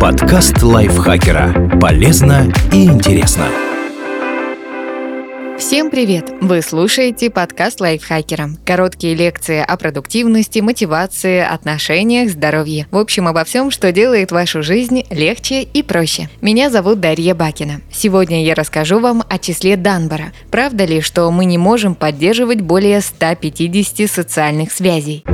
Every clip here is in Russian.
Подкаст лайфхакера. Полезно и интересно. Всем привет! Вы слушаете подкаст лайфхакера. Короткие лекции о продуктивности, мотивации, отношениях, здоровье. В общем, обо всем, что делает вашу жизнь легче и проще. Меня зовут Дарья Бакина. Сегодня я расскажу вам о числе Данбара. Правда ли, что мы не можем поддерживать более 150 социальных связей?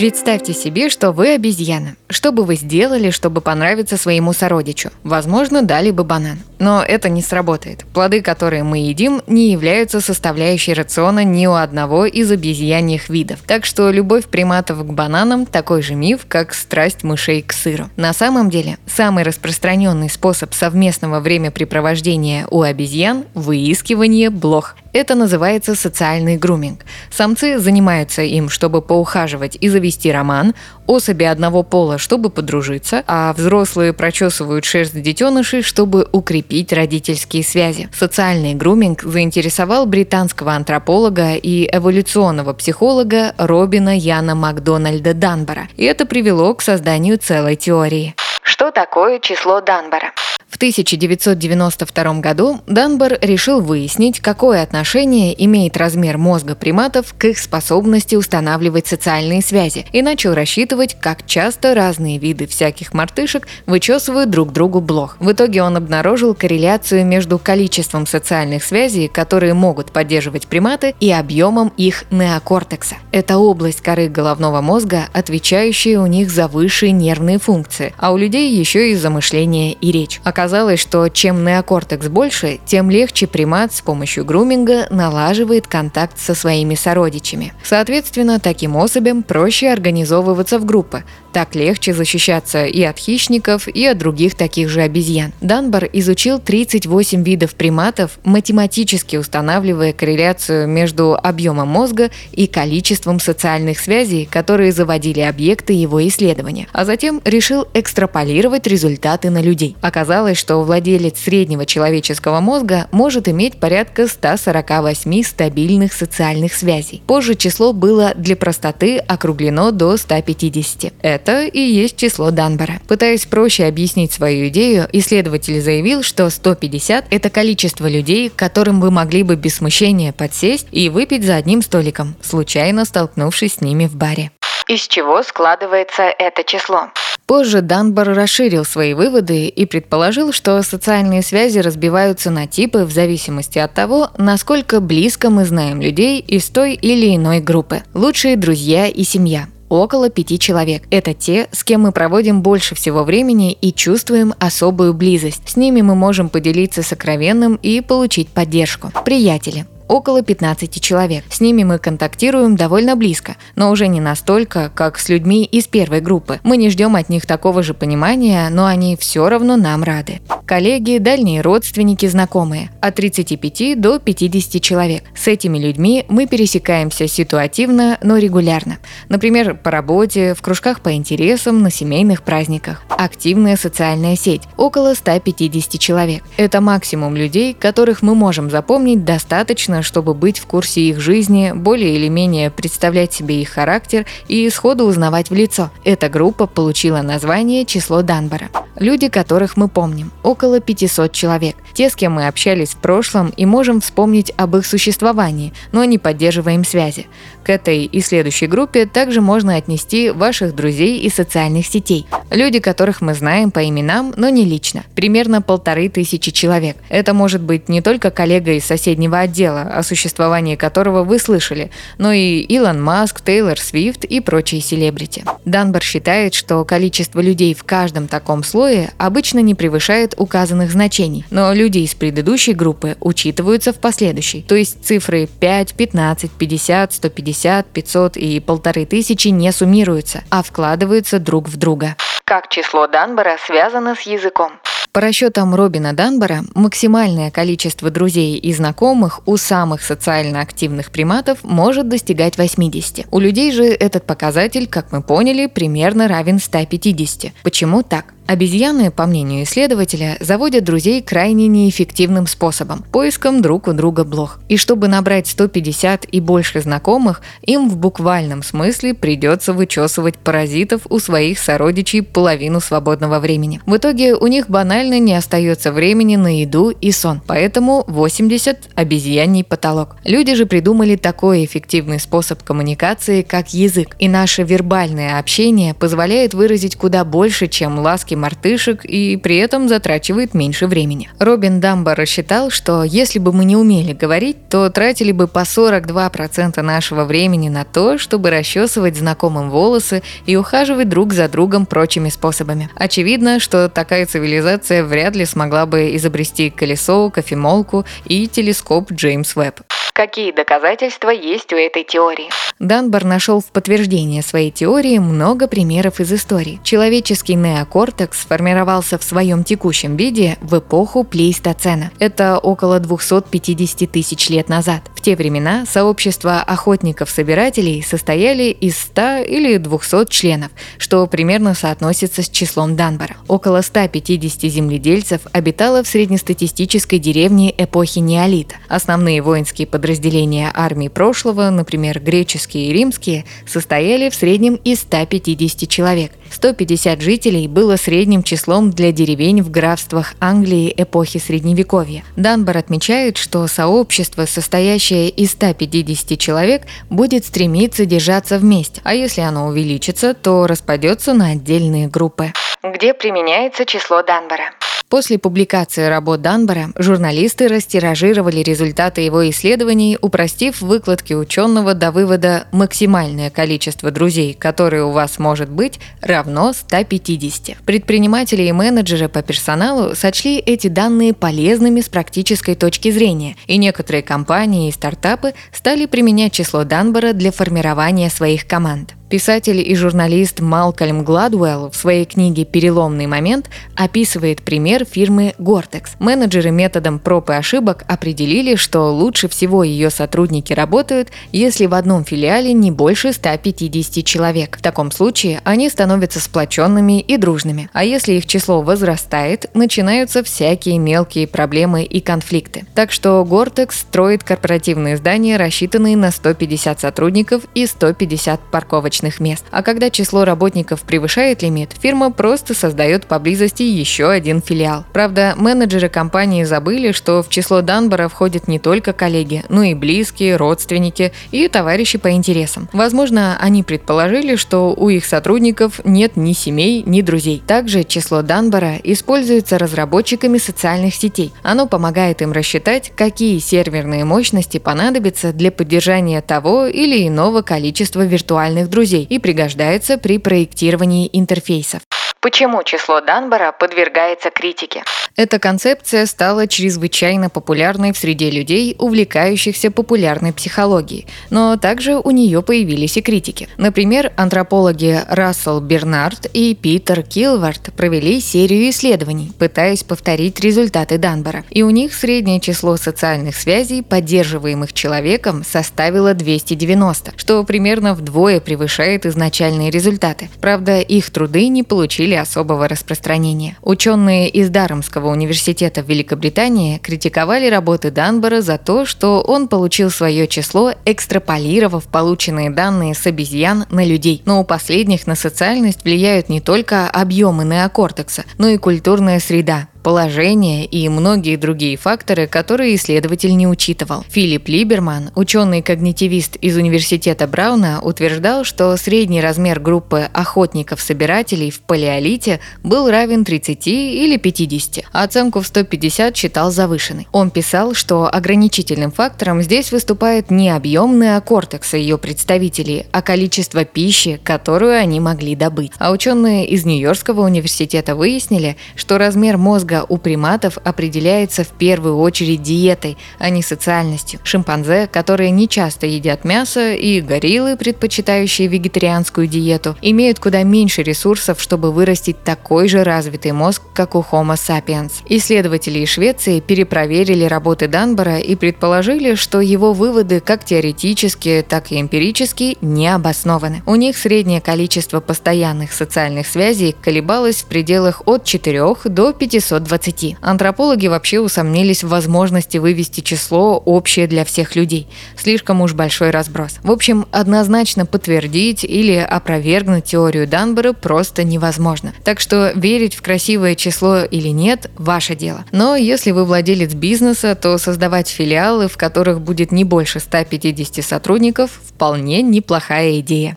Представьте себе, что вы обезьяна. Что бы вы сделали, чтобы понравиться своему сородичу? Возможно, дали бы банан. Но это не сработает. Плоды, которые мы едим, не являются составляющей рациона ни у одного из обезьяньих видов. Так что любовь приматов к бананам – такой же миф, как страсть мышей к сыру. На самом деле, самый распространенный способ совместного времяпрепровождения у обезьян – выискивание блох. Это называется социальный груминг. Самцы занимаются им, чтобы поухаживать и завести роман, особи одного пола, чтобы подружиться, а взрослые прочесывают шерсть детенышей, чтобы укрепить родительские связи. Социальный груминг заинтересовал британского антрополога и эволюционного психолога Робина Яна Макдональда Данбара, и это привело к созданию целой теории. Что такое число Данбара? В 1992 году Данбар решил выяснить, какое отношение имеет размер мозга приматов к их способности устанавливать социальные связи, и начал рассчитывать, как часто разные виды всяких мартышек вычесывают друг другу блох. В итоге он обнаружил корреляцию между количеством социальных связей, которые могут поддерживать приматы, и объемом их неокортекса. Это область коры головного мозга, отвечающая у них за высшие нервные функции, а у людей еще и за мышление и речь. Оказалось, что чем неокортекс больше, тем легче примат с помощью груминга налаживает контакт со своими сородичами. Соответственно, таким особям проще организовываться в группы. Так легче защищаться и от хищников, и от других таких же обезьян. Данбар изучил 38 видов приматов, математически устанавливая корреляцию между объемом мозга и количеством социальных связей, которые заводили объекты его исследования, а затем решил экстраполировать результаты на людей. Оказалось, Оказалось, что владелец среднего человеческого мозга может иметь порядка 148 стабильных социальных связей. Позже число было для простоты округлено до 150. Это и есть число Данбара. Пытаясь проще объяснить свою идею, исследователь заявил, что 150 – это количество людей, к которым вы могли бы без смущения подсесть и выпить за одним столиком, случайно столкнувшись с ними в баре. Из чего складывается это число? Позже Данбар расширил свои выводы и предположил, что социальные связи разбиваются на типы в зависимости от того, насколько близко мы знаем людей из той или иной группы. Лучшие друзья и семья около пяти человек. Это те, с кем мы проводим больше всего времени и чувствуем особую близость. С ними мы можем поделиться сокровенным и получить поддержку. Приятели около 15 человек. С ними мы контактируем довольно близко, но уже не настолько, как с людьми из первой группы. Мы не ждем от них такого же понимания, но они все равно нам рады. Коллеги, дальние родственники, знакомые. От 35 до 50 человек. С этими людьми мы пересекаемся ситуативно, но регулярно. Например, по работе, в кружках по интересам, на семейных праздниках. Активная социальная сеть. Около 150 человек. Это максимум людей, которых мы можем запомнить достаточно, чтобы быть в курсе их жизни, более или менее представлять себе их характер и сходу узнавать в лицо. Эта группа получила название «Число Данбара». Люди, которых мы помним, около 500 человек. Те, с кем мы общались в прошлом и можем вспомнить об их существовании, но не поддерживаем связи. К этой и следующей группе также можно отнести ваших друзей и социальных сетей. Люди, которых мы знаем по именам, но не лично. Примерно полторы тысячи человек. Это может быть не только коллега из соседнего отдела, о существовании которого вы слышали, но и Илон Маск, Тейлор Свифт и прочие селебрити. Данбар считает, что количество людей в каждом таком слое обычно не превышает указанных значений, но люди из предыдущей группы учитываются в последующей, то есть цифры 5, 15, 50, 150, 500 и полторы тысячи не суммируются, а вкладываются друг в друга. Как число Данбара связано с языком? По расчетам Робина Данбара, максимальное количество друзей и знакомых у самых социально активных приматов может достигать 80. У людей же этот показатель, как мы поняли, примерно равен 150. Почему так? Обезьяны, по мнению исследователя, заводят друзей крайне неэффективным способом – поиском друг у друга блох. И чтобы набрать 150 и больше знакомых, им в буквальном смысле придется вычесывать паразитов у своих сородичей половину свободного времени. В итоге у них банально не остается времени на еду и сон, поэтому 80 – обезьяний потолок. Люди же придумали такой эффективный способ коммуникации, как язык, и наше вербальное общение позволяет выразить куда больше, чем ласки мартышек, и при этом затрачивает меньше времени. Робин Дамбо рассчитал, что если бы мы не умели говорить, то тратили бы по 42% нашего времени на то, чтобы расчесывать знакомым волосы и ухаживать друг за другом прочими способами. Очевидно, что такая цивилизация вряд ли смогла бы изобрести колесо, кофемолку и телескоп Джеймс Веб. Какие доказательства есть у этой теории? Данбар нашел в подтверждение своей теории много примеров из истории. Человеческий неокортекс сформировался в своем текущем виде в эпоху плейстоцена. Это около 250 тысяч лет назад. В те времена сообщества охотников-собирателей состояли из 100 или 200 членов, что примерно соотносится с числом Данбара. Около 150 земледельцев обитало в среднестатистической деревне эпохи неолита. Основные воинские подразделения подразделения армий прошлого, например, греческие и римские, состояли в среднем из 150 человек. 150 жителей было средним числом для деревень в графствах Англии эпохи Средневековья. Данбар отмечает, что сообщество, состоящее из 150 человек, будет стремиться держаться вместе, а если оно увеличится, то распадется на отдельные группы. Где применяется число Данбара? После публикации работ Данбара журналисты растиражировали результаты его исследований, упростив выкладки ученого до вывода «максимальное количество друзей, которые у вас может быть, равно 150». Предприниматели и менеджеры по персоналу сочли эти данные полезными с практической точки зрения, и некоторые компании и стартапы стали применять число Данбара для формирования своих команд. Писатель и журналист Малкольм Гладуэлл в своей книге «Переломный момент» описывает пример фирмы Gore-Tex. Менеджеры методом проб и ошибок определили, что лучше всего ее сотрудники работают, если в одном филиале не больше 150 человек. В таком случае они становятся сплоченными и дружными. А если их число возрастает, начинаются всякие мелкие проблемы и конфликты. Так что Gore-Tex строит корпоративные здания, рассчитанные на 150 сотрудников и 150 парковочных личных мест. А когда число работников превышает лимит, фирма просто создает поблизости еще один филиал. Правда, менеджеры компании забыли, что в число Данбора входят не только коллеги, но и близкие, родственники и товарищи по интересам. Возможно, они предположили, что у их сотрудников нет ни семей, ни друзей. Также число Данбора используется разработчиками социальных сетей. Оно помогает им рассчитать, какие серверные мощности понадобятся для поддержания того или иного количества виртуальных друзей друзей и пригождается при проектировании интерфейсов. Почему число Данбара подвергается критике? Эта концепция стала чрезвычайно популярной в среде людей, увлекающихся популярной психологией, но также у нее появились и критики. Например, антропологи Рассел Бернард и Питер Килвард провели серию исследований, пытаясь повторить результаты Данбара. И у них среднее число социальных связей, поддерживаемых человеком, составило 290, что примерно вдвое превышает изначальные результаты. Правда, их труды не получили получили особого распространения. Ученые из Дарамского университета в Великобритании критиковали работы Данбора за то, что он получил свое число, экстраполировав полученные данные с обезьян на людей. Но у последних на социальность влияют не только объемы неокортекса, но и культурная среда, положение и многие другие факторы, которые исследователь не учитывал. Филипп Либерман, ученый-когнитивист из Университета Брауна, утверждал, что средний размер группы охотников-собирателей в палеолите был равен 30 или 50, а оценку в 150 считал завышенной. Он писал, что ограничительным фактором здесь выступает не объем неокортекса ее представителей, а количество пищи, которую они могли добыть. А ученые из Нью-Йоркского университета выяснили, что размер мозга мозга у приматов определяется в первую очередь диетой, а не социальностью. Шимпанзе, которые не часто едят мясо, и гориллы, предпочитающие вегетарианскую диету, имеют куда меньше ресурсов, чтобы вырастить такой же развитый мозг, как у Homo sapiens. Исследователи из Швеции перепроверили работы Данбора и предположили, что его выводы как теоретически, так и эмпирически не обоснованы. У них среднее количество постоянных социальных связей колебалось в пределах от 4 до 520. Антропологи вообще усомнились в возможности вывести число общее для всех людей. Слишком уж большой разброс. В общем, однозначно подтвердить или опровергнуть теорию Данбора просто невозможно. Так что верить в красивое число или нет – ваше дело. Но если вы владелец бизнеса, то создавать филиалы, в которых будет не больше 150 сотрудников, вполне неплохая идея.